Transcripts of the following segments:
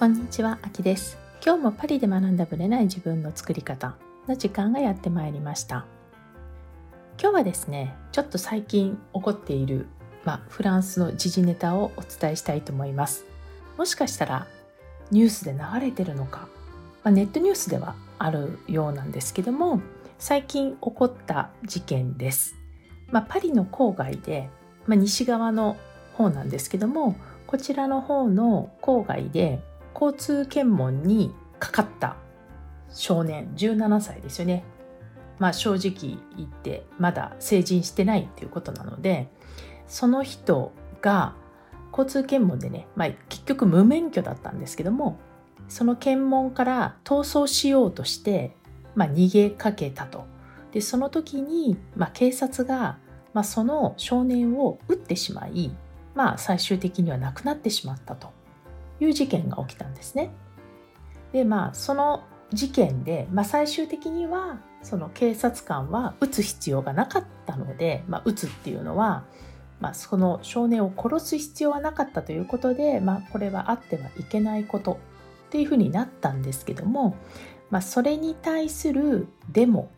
こんにちは、あきです。今日もパリで学んだぶれない自分の作り方の時間がやってまいりました。今日はですね、ちょっと最近起こっている、ま、フランスの時事ネタをお伝えしたいと思います。もしかしたらニュースで流れてるのか、ま、ネットニュースではあるようなんですけども、最近起こった事件です。ま、パリの郊外で、ま、西側の方なんですけども、こちらの方の郊外で交通検問にかかった少年17歳ですよね。まあ正直言ってまだ成人してないっていうことなのでその人が交通検問でね、まあ、結局無免許だったんですけどもその検問から逃走しようとして、まあ、逃げかけたと。でその時に、まあ、警察が、まあ、その少年を撃ってしまい、まあ、最終的には亡くなってしまったと。いう事件が起きたんですね。でまあその事件で、まあ、最終的にはその警察官は撃つ必要がなかったので、まあ、撃つっていうのは、まあ、その少年を殺す必要はなかったということで、まあ、これはあってはいけないことっていうふうになったんですけども、まあ、それに対するデモ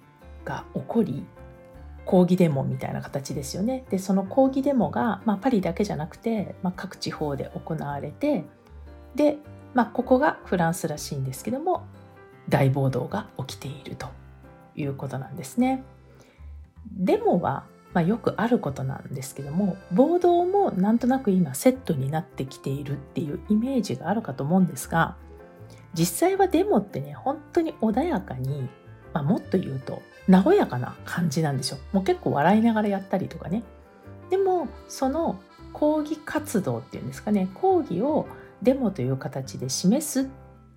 が起こり抗議デモみたいな形ですよね。でその抗議デモが、まあ、パリだけじゃなくて、まあ、各地方で行われてで、まあ、ここがフランスらしいんですけども大暴動が起きているということなんですね。デモは、まあ、よくあることなんですけども暴動もなんとなく今セットになってきているっていうイメージがあるかと思うんですが実際はデモってね本当に穏やかに、まあ、もっと言うと和やかな感じなんですよ。もう結構笑いながらやったりとかね。でもその抗議活動っていうんですかね抗議をデモという形で示すっ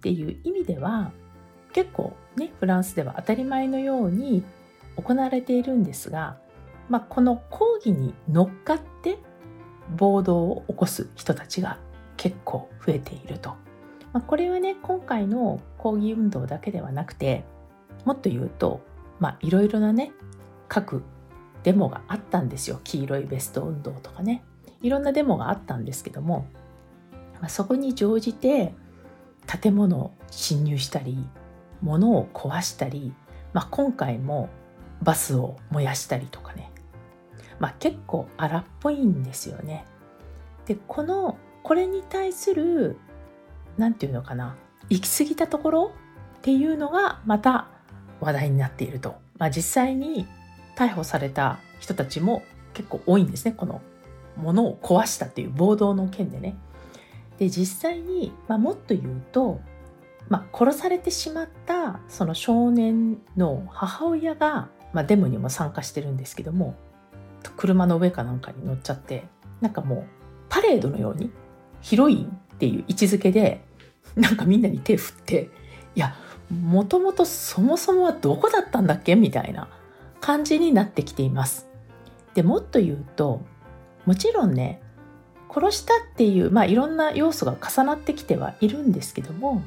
ていう意味では結構ねフランスでは当たり前のように行われているんですが、まあ、この抗議に乗っかって暴動を起こす人たちが結構増えていると。まあ、これはね今回の抗議運動だけではなくてもっと言うといろいろなね各デモがあったんですよ黄色いベスト運動とかねいろんなデモがあったんですけどもまあ、そこに乗じて建物を侵入したり物を壊したり、まあ、今回もバスを燃やしたりとかね、まあ、結構荒っぽいんですよね。でこのこれに対する何て言うのかな行き過ぎたところっていうのがまた話題になっていると、まあ、実際に逮捕された人たちも結構多いんですねこの物を壊したっていう暴動の件でね。で実際に、まあ、もっと言うと、まあ、殺されてしまったその少年の母親が、まあ、デモにも参加してるんですけども車の上かなんかに乗っちゃってなんかもうパレードのようにヒロインっていう位置づけでなんかみんなに手振っていやもともとそもそもはどこだったんだっけ？みたいな感じになってきています。でもっと言うともちろんね殺したっていう、まあ、いろんな要素が重なってきてはいるんですけども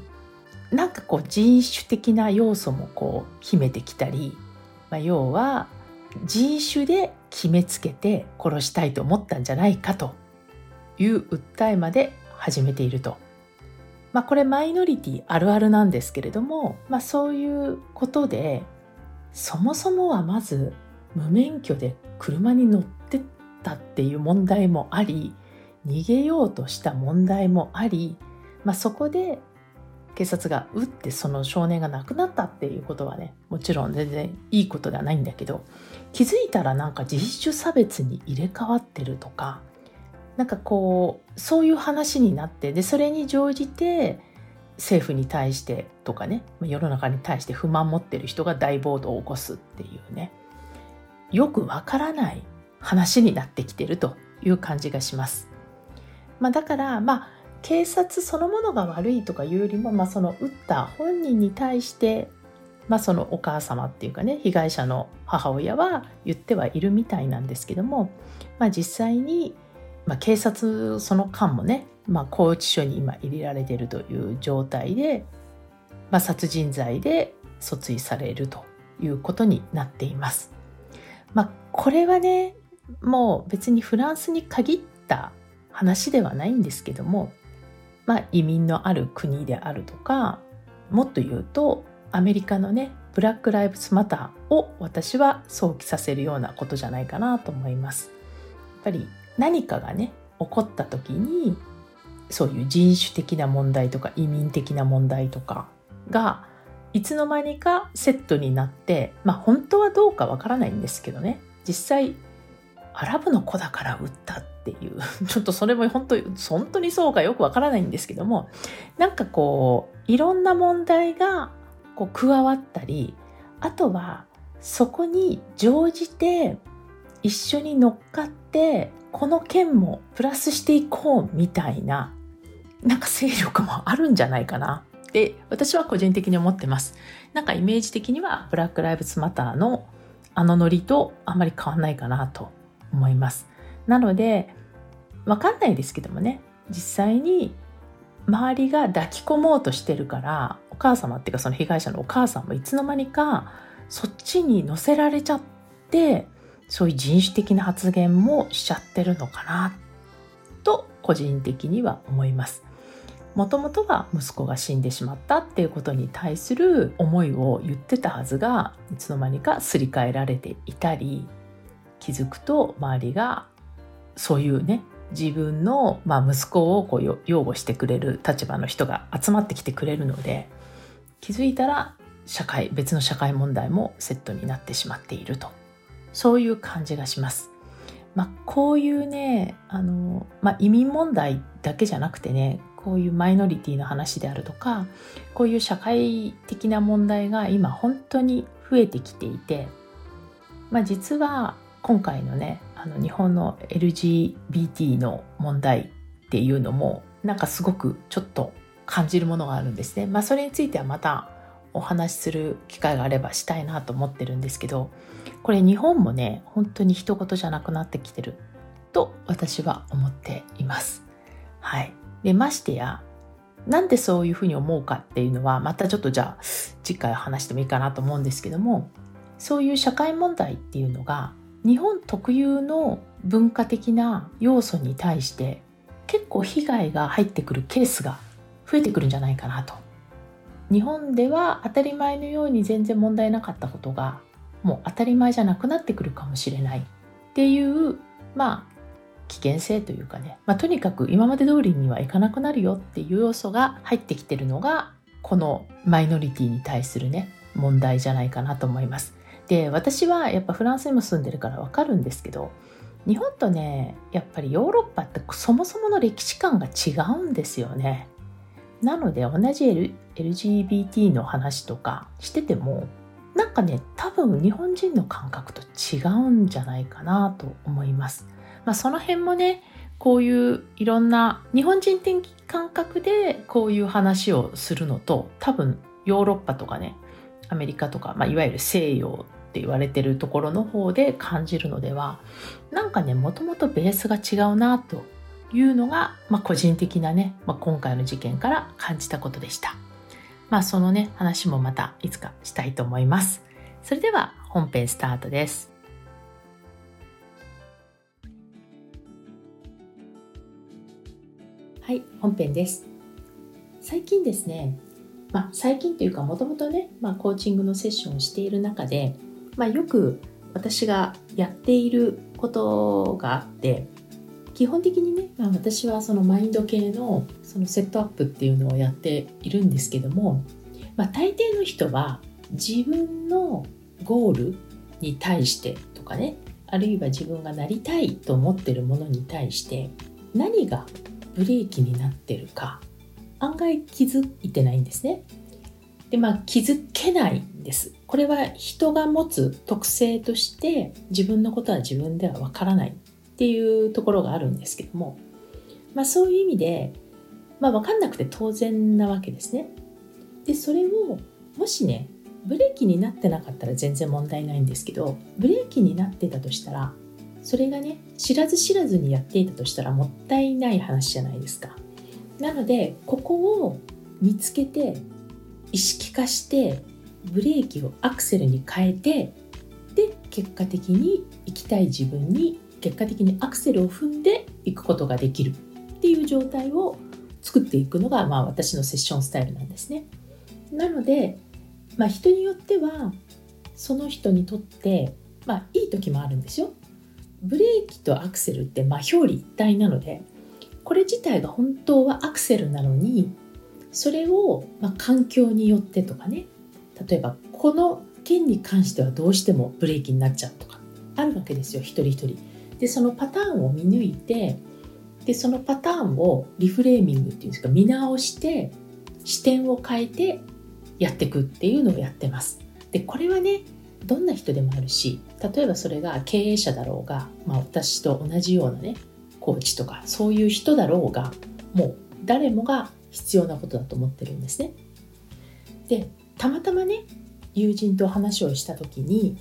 なんかこう人種的な要素もこう秘めてきたり、まあ、要は人種で決めつけて殺したいと思ったんじゃないかという訴えまで始めていると。まあ、これマイノリティあるあるなんですけれども、まあ、そういうことでそもそもはまず無免許で車に乗ってったっていう問題もあり逃げようとした問題もあり、まあ、そこで警察が撃ってその少年が亡くなったっていうことはねもちろん全然いいことではないんだけど気づいたらなんか人種差別に入れ替わってるとかなんかこうそういう話になってでそれに乗じて政府に対してとかね世の中に対して不満持ってる人が大暴動を起こすっていうねよくわからない話になってきてるという感じがします。まあ、だからまあ警察そのものが悪いとかいうよりも、まあ、その撃った本人に対して、まあ、そのお母様っていうかね被害者の母親は言ってはいるみたいなんですけども、まあ、実際に、まあ、警察その間もね、まあ、拘置所に今入れられてるという状態で、まあ、殺人罪で訴追されるということになっています。まあ、これはねもう別にフランスに限った話ではないんですけどもまあ、移民のある国であるとかもっと言うとアメリカのねブラック・ライブズ・マターを私は想起させるようなことじゃないかなと思います。やっぱり何かがね起こった時にそういう人種的な問題とか移民的な問題とかがいつの間にかセットになってまあ本当はどうかわからないんですけどね実際アラブの子だから撃ったっていう。ちょっとそれも本当本当にそうかよくわからないんですけどもなんかこういろんな問題がこう加わったりあとはそこに乗じて一緒に乗っかってこの件もプラスしていこうみたいななんか勢力もあるんじゃないかな。って私は個人的に思ってます。なんかイメージ的にはブラック・ライブズ・マターのあのノリとあんまり変わんないかなと。思います。なのでわかんないですけどもね実際に周りが抱き込もうとしてるからお母様っていうかその被害者のお母さんもいつの間にかそっちに乗せられちゃってそういう人種的な発言もしちゃってるのかなと個人的には思います。もともとは息子が死んでしまったっていうことに対する思いを言ってたはずがいつの間にかすり替えられていたり気づくと周りがそういうね自分の、まあ、息子をこう擁護してくれる立場の人が集まってきてくれるので気づいたら社会別の社会問題もセットになってしまっているとそういう感じがします。まあ、こういうねあの、まあ、移民問題だけじゃなくてねこういうマイノリティの話であるとかこういう社会的な問題が今本当に増えてきていて、まあ、実は今回のねあの日本の LGBT の問題っていうのもなんかすごくちょっと感じるものがあるんですね。まあ、それについてはまたお話しする機会があればしたいなと思ってるんですけどこれ日本もね本当に一言じゃなくなってきてると私は思っています。はい、でましてやなんでそういうふうに思うかっていうのはまたちょっとじゃあ次回話してもいいかなと思うんですけどもそういう社会問題っていうのが日本特有の文化的な要素に対して結構被害が入ってくるケースが増えてくるんじゃないかなと日本では当たり前のように全然問題なかったことがもう当たり前じゃなくなってくるかもしれないっていうまあ危険性というかね、まあ、とにかく今まで通りにはいかなくなるよっていう要素が入ってきてるのがこのマイノリティに対するね問題じゃないかなと思います。で私はやっぱフランスにも住んでるからわかるんですけど日本とねやっぱりヨーロッパってそもそもの歴史観が違うんですよね。なので同じ、L、LGBT の話とかしててもなんかね多分日本人の感覚と違うんじゃないかなと思います。まあ、その辺もねこういういろんな日本人的感覚でこういう話をするのと多分ヨーロッパとかねアメリカとか、まあ、いわゆる西洋って言われてるところの方で感じるのではなんかねもともとベースが違うなというのが、まあ、個人的なね、まあ、今回の事件から感じたことでした。まあそのね話もまたいつかしたいと思います。それでは本編スタートです。はい、本編です。最近ですね、まあ、最近というかもともとね、まあ、コーチングのセッションをしている中で、まあ、よく私がやっていることがあって基本的にね、まあ、私はそのマインド系のそのセットアップっていうのをやっているんですけども、まあ、大抵の人は自分のゴールに対してとかねあるいは自分がなりたいと思ってるものに対して何がブレーキになってるか案外気づいてないんですね。でまあ気づけないんです。これは人が持つ特性として自分のことは自分ではわからないっていうところがあるんですけども、まあ、そういう意味で、まあ、分かんなくて当然なわけですね。でそれをもしねブレーキになってなかったら全然問題ないんですけどブレーキになってたとしたらそれがね知らず知らずにやっていたとしたらもったいない話じゃないですか。なのでここを見つけて意識化してブレーキをアクセルに変えてで結果的に行きたい自分に結果的にアクセルを踏んでいくことができるっていう状態を作っていくのが、まあ、私のセッションスタイルなんですね。なので、まあ、人によってはその人にとって、まあ、いい時もあるんですよ。ブレーキとアクセルってまあ表裏一体なのでこれ自体が本当はアクセルなのにそれをまあ環境によってとかね例えばこの件に関してはどうしてもブレーキになっちゃうとかあるわけですよ一人一人。でそのパターンを見抜いてでそのパターンをリフレーミングっていうんですか見直して視点を変えてやっていくっていうのをやってます。でこれはねどんな人でもあるし例えばそれが経営者だろうが、まあ、私と同じようなねコーチとかそういう人だろうがもう誰もが必要なことだと思ってるんですね。でたまたまね友人と話をした時に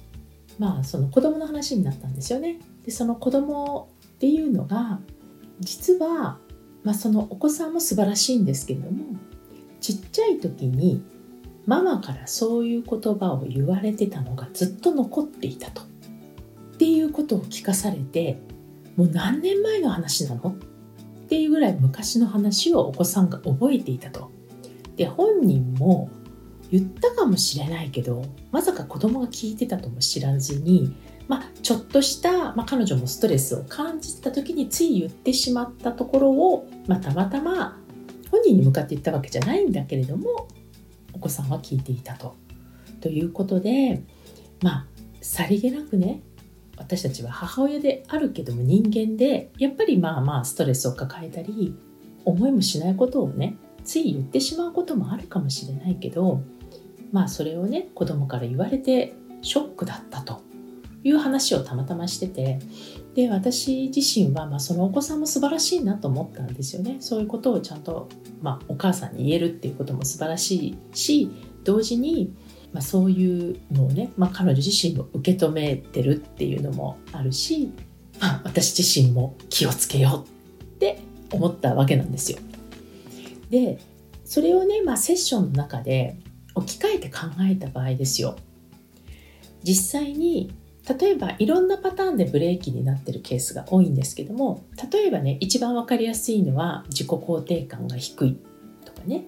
まあその子供の話になったんですよね。でその子供っていうのが実は、まあ、そのお子さんも素晴らしいんですけれどもちっちゃい時にママからそういう言葉を言われてたのがずっと残っていたと。っていうことを聞かされてもう何年前の話なの？っっていうぐらい昔の話をお子さんが覚えていたと。で本人も言ったかもしれないけどまさか子供が聞いてたとも知らずに、まあ、ちょっとした、まあ、彼女もストレスを感じた時につい言ってしまったところを、まあ、たまたま本人に向かって言ったわけじゃないんだけれどもお子さんは聞いていたと。ということでまあさりげなくね私たちは母親であるけども人間でやっぱりまあまあストレスを抱えたり思いもしないことをねつい言ってしまうこともあるかもしれないけどまあそれをね子供から言われてショックだったという話をたまたましててで私自身は、まあ、そのお子さんも素晴らしいなと思ったんですよね。そういうことをちゃんと、まあ、お母さんに言えるっていうことも素晴らしいし同時に、まあ、そういうのをね、まあ、彼女自身も受け止めてるっていうのもあるし、まあ、私自身も気をつけようって思ったわけなんですよ。でそれをね、まあ、セッションの中で置き換えて考えた場合ですよ実際に例えばいろんなパターンでブレーキになってるケースが多いんですけども例えばね一番分かりやすいのは自己肯定感が低いとかね、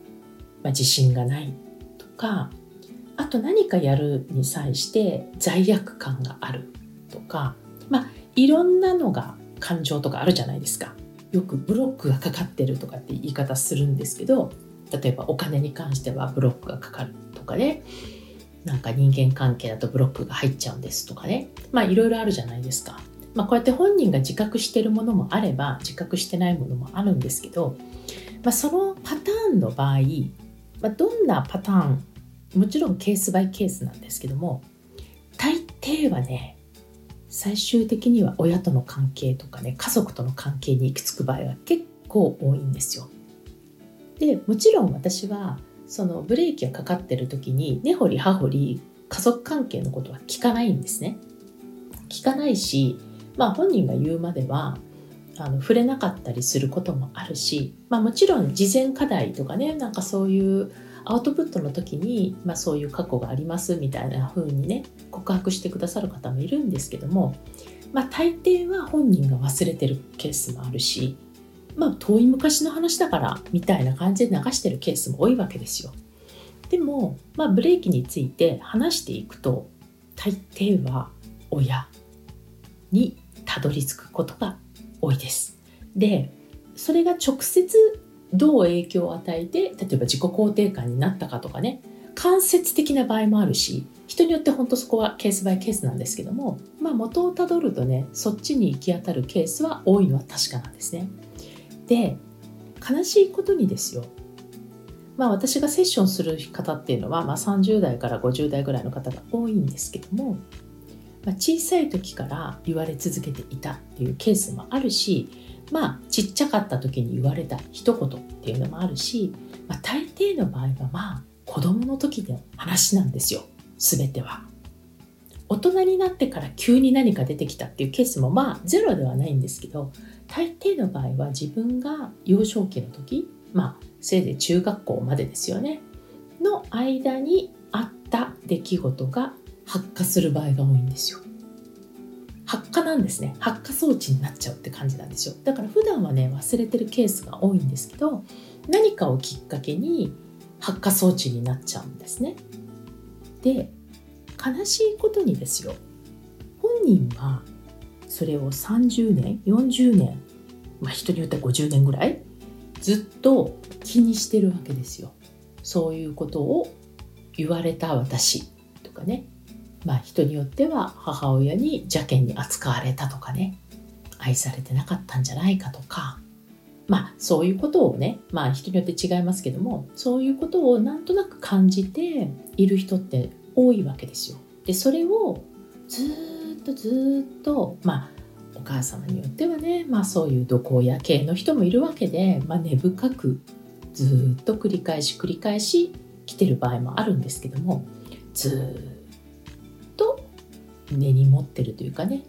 まあ、自信がないとかあと何かやるに際して罪悪感があるとかまあいろんなのが感情とかあるじゃないですか。よくブロックがかかってるとかって言い方するんですけど例えばお金に関してはブロックがかかるとかね。なんか人間関係だとブロックが入っちゃうんですとかね。まあいろいろあるじゃないですか。まあ、こうやって本人が自覚してるものもあれば自覚してないものもあるんですけど、まあ、そのパターンの場合、まあ、どんなパターンもちろんケースバイケースなんですけども大抵はね最終的には親との関係とかね家族との関係に行き着く場合は結構多いんですよ。でもちろん私はそのブレーキがかかってる時に根掘り葉掘り家族関係のことは聞かないんですね。聞かないし、まあ、本人が言うまではあの触れなかったりすることもあるし、まあ、もちろん事前課題とかねなんかそういうアウトプットの時に、まあ、そういう過去がありますみたいな風にね告白してくださる方もいるんですけども、まあ、大抵は本人が忘れてるケースもあるしまあ遠い昔の話だからみたいな感じで流してるケースも多いわけですよ。でも、まあ、ブレーキについて話していくと大抵は親にたどり着くことが多いです。でそれが直接どう影響を与えて例えば自己肯定感になったかとかね間接的な場合もあるし人によって本当そこはケースバイケースなんですけどもまあ元をたどるとねそっちに行き当たるケースは多いのは確かなんですね。で悲しいことにですよまあ私がセッションする方っていうのは、まあ、30代から50代ぐらいの方が多いんですけども、まあ、小さい時から言われ続けていたっていうケースもあるしまあちっちゃかった時に言われた一言っていうのもあるし、まあ、大抵の場合はまあ子供の時の話なんですよ全ては。大人になってから急に何か出てきたっていうケースもまあゼロではないんですけど大抵の場合は自分が幼少期の時まあせいぜい中学校までですよねの間にあった出来事が発火する場合が多いんですよ。発火なんですね発火装置になっちゃうって感じなんですよだから普段はね忘れてるケースが多いんですけど何かをきっかけに発火装置になっちゃうんですね。で悲しいことにですよ本人はそれを30年40年、まあ、人によっては50年ぐらいずっと気にしてるわけですよ。そういうことを言われた私とかねまあ人によっては母親に邪険に扱われたとかね。愛されてなかったんじゃないかとか。まあそういうことをね。まあ人によって違いますけども。そういうことをなんとなく感じている人って多いわけですよ。でそれをずっとずっとまあお母様によってはね。まあそういう土工屋系の人もいるわけで、まあ、根深くずっと繰り返し繰り返し来てる場合もあるんですけども。ずっと根に持ってるというかね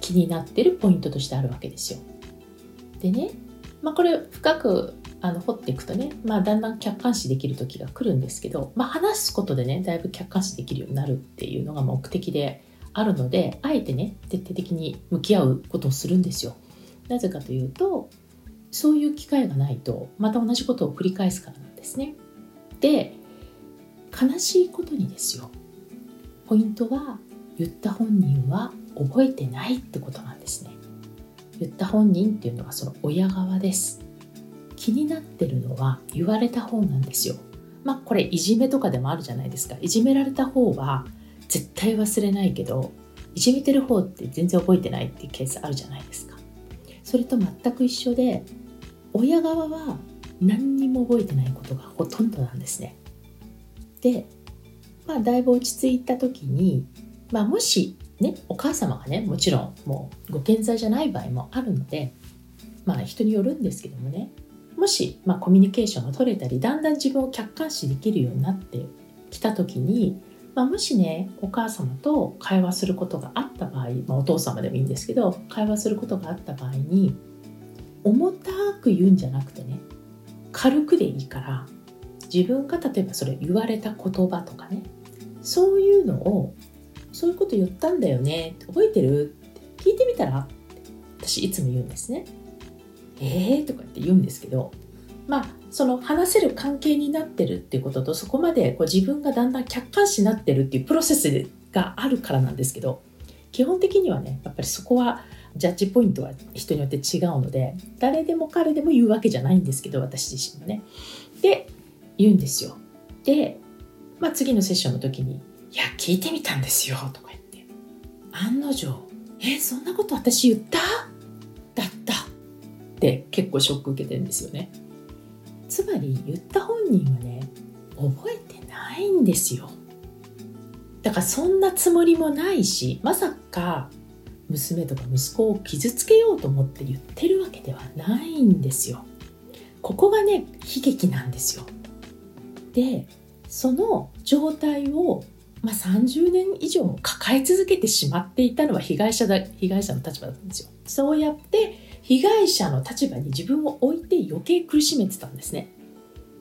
気になってるポイントとしてあるわけですよ。でね、まあ、これ深くあの掘っていくとね、まあ、だんだん客観視できる時が来るんですけど、まあ、話すことでねだいぶ客観視できるようになるっていうのが目的であるのであえてね徹底的に向き合うことをするんですよ。なぜかというとそういう機会がないとまた同じことを繰り返すからなんですね。で悲しいことにですよポイントは言った本人は覚えてないってことなんですね。言った本人っていうのはその親側です。気になってるのは言われた方なんですよ。まあこれいじめとかでもあるじゃないですか。いじめられた方は絶対忘れないけどいじめてる方って全然覚えてないっていうケースあるじゃないですか。それと全く一緒で親側は何にも覚えてないことがほとんどなんですね。で、まあ、だいぶ落ち着いた時に、まあ、もしねお母様がねもちろんもうご健在じゃない場合もあるのでまあ人によるんですけどもねもし、まあ、コミュニケーションが取れたりだんだん自分を客観視できるようになってきた時に、まあ、もしねお母様と会話することがあった場合、まあ、お父様でもいいんですけど会話することがあった場合に重たく言うんじゃなくてね軽くでいいから自分が例えばそれ言われた言葉とかねそういうのをそういうこと言ったんだよね覚えてる？って聞いてみたら？私いつも言うんですね。えー？とかって言うんですけどまあその話せる関係になってるっていうこととそこまでこう自分がだんだん客観視になってるっていうプロセスがあるからなんですけど基本的にはねやっぱりそこはジャッジポイントは人によって違うので誰でも彼でも言うわけじゃないんですけど私自身もね。で言うんですよ。で、まあ、次のセッションの時に「いや聞いてみたんですよ」とか言って案の定「えそんなこと私言った？だった」って結構ショック受けてるんですよね。つまり言った本人はね覚えてないんですよ。だからそんなつもりもないしまさか娘とか息子を傷つけようと思って言ってるわけではないんですよ。ここがね悲劇なんですよ。でその状態を、まあ、30年以上も抱え続けてしまっていたのは被害者だ被害者の立場だったんですよ。そうやって被害者の立場に自分を置いて余計苦しめてたんですね。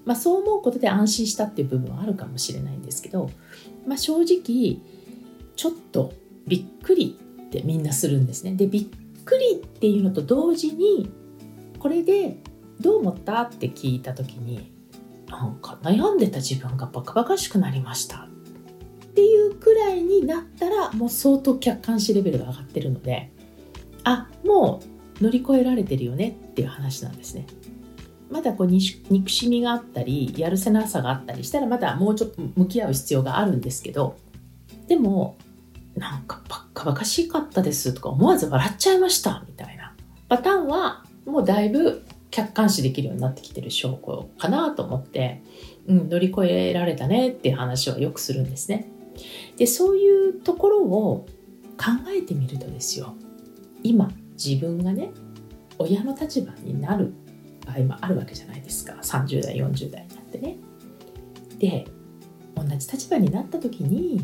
まあ、そう思うことで安心したっていう部分はあるかもしれないんですけど、まあ、正直ちょっとびっくりってみんなするんですね。でびっくりっていうのと同時にこれでどう思ったって聞いた時になんか悩んでた自分がバカバカしくなりましたくらいになったらもう相当客観視レベルが上がってるのであもう乗り越えられてるよねっていう話なんですね。まだこう憎しみがあったりやるせなさがあったりしたらまだもうちょっと向き合う必要があるんですけどでもなんかバカバカしかったですとか思わず笑っちゃいましたみたいなパターンはもうだいぶ客観視できるようになってきてる証拠かなと思って、うん、乗り越えられたねっていう話はよくするんですね。でそういうところを考えてみるとですよ今自分がね親の立場になる場合もあるわけじゃないですか30代40代になってね。で同じ立場になった時に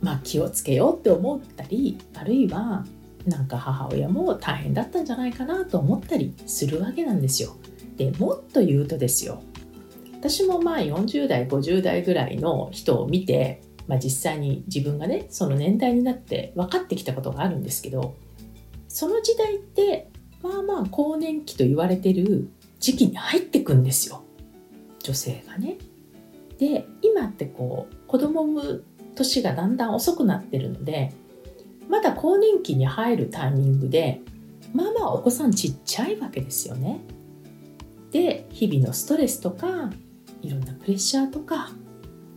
まあ気をつけようって思ったりあるいはなんか母親も大変だったんじゃないかなと思ったりするわけなんですよ。でもっと言うとですよ私もまあ40代50代ぐらいの人を見て、まあ、実際に自分がねその年代になって分かってきたことがあるんですけどその時代ってまあまあ更年期と言われてる時期に入ってくんですよ女性がね。で今ってこう子供を産む年がだんだん遅くなってるのでまだ更年期に入るタイミングでまあまあお子さんちっちゃいわけですよね。で日々のストレスとかいろんなプレッシャーとか、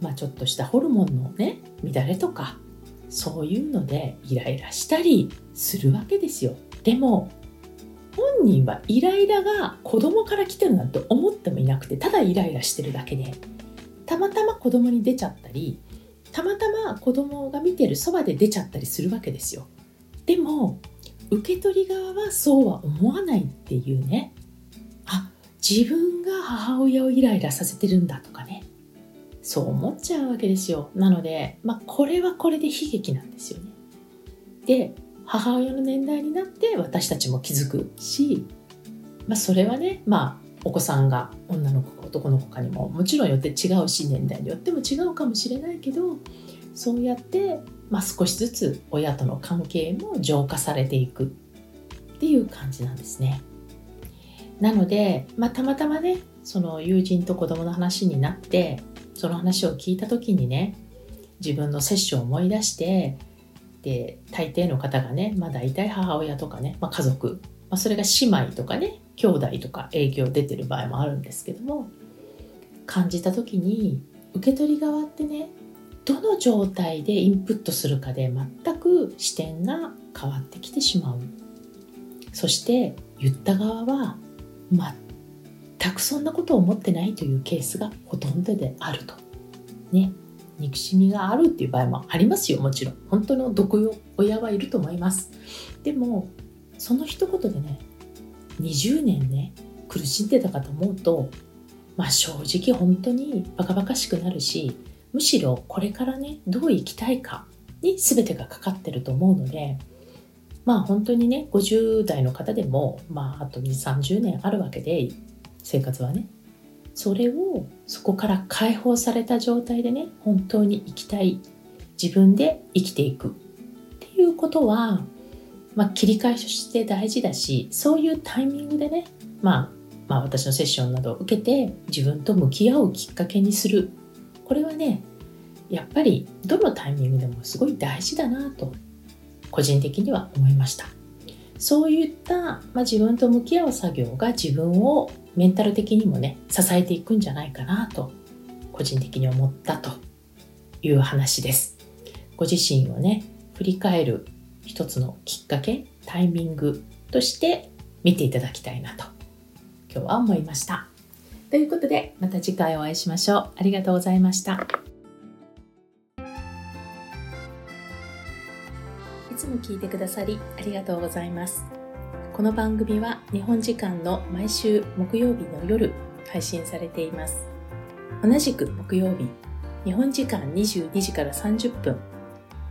まあ、ちょっとしたホルモンのね乱れとかそういうのでイライラしたりするわけですよ。でも本人はイライラが子供から来てるなんて思ってもいなくてただイライラしてるだけでたまたま子供に出ちゃったりたまたま子供が見てるそばで出ちゃったりするわけですよ。でも受け取り側はそうは思わないっていうね。あ自分が母親をイライラさせてるんだとかね。そう思っちゃうわけですよなのでまあこれはこれで悲劇なんですよねで母親の年代になって私たちも気づくし、まあ、それはねまあお子さんが女の子か男の子かにももちろんよって違うし年代によっても違うかもしれないけどそうやって、まあ、少しずつ親との関係も浄化されていくっていう感じなんですね。なので、まあ、たまたまねその友人と子供の話になってその話を聞いた時にね自分の接種を思い出してで大抵の方がね、まあ、大体母親とかね、まあ、家族、まあ、それが姉妹とかね兄弟とか影響出てる場合もあるんですけども感じた時に受け取り側ってねどの状態でインプットするかで全く視点が変わってきてしまう。そして言った側は全くそんなことを思ってないというケースがほとんどであると。ね。憎しみがあるっていう場合もありますよもちろん。本当の毒親はいると思います。でもその一言でね20年ね苦しんでたかと思うとまあ正直本当にバカバカしくなるしむしろこれからねどう生きたいかに全てがかかってると思うのでまあ本当にね50代の方でもまああと2 3 0年あるわけで生活はね。それをそこから解放された状態でね本当に生きたい自分で生きていく。っていうことは、まあ、切り返しして大事だしそういうタイミングでね、まあ、まあ私のセッションなどを受けて自分と向き合うきっかけにする。これはねやっぱりどのタイミングでもすごい大事だなと個人的には思いました。そういった、まあ、自分と向き合う作業が自分をメンタル的にもね支えていくんじゃないかなと個人的に思ったという話です。ご自身をね振り返る一つのきっかけタイミングとして見ていただきたいなと今日は思いました。ということでまた次回お会いしましょう。ありがとうございました。いつも聞いてくださりありがとうございます。この番組は日本時間の毎週木曜日の夜配信されています。同じく木曜日、日本時間22時から30分、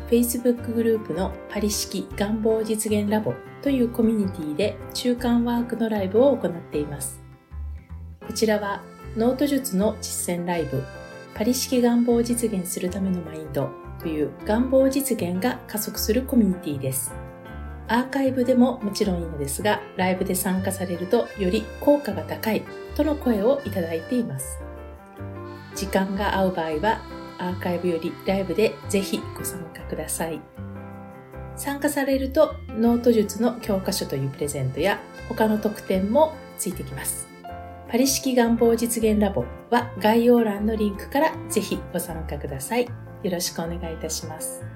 Facebook グループのパリ式願望実現ラボというコミュニティで中間ワークのライブを行っています。こちらはノート術の実践ライブ、パリ式願望を実現するためのマインドという願望実現が加速するコミュニティです。アーカイブでももちろんいいのですが、ライブで参加されるとより効果が高いとの声をいただいています。時間が合う場合は、アーカイブよりライブでぜひご参加ください。参加されると、ノート術の教科書というプレゼントや他の特典もついてきます。パリ式願望実現ラボは概要欄のリンクからぜひご参加ください。よろしくお願いいたします。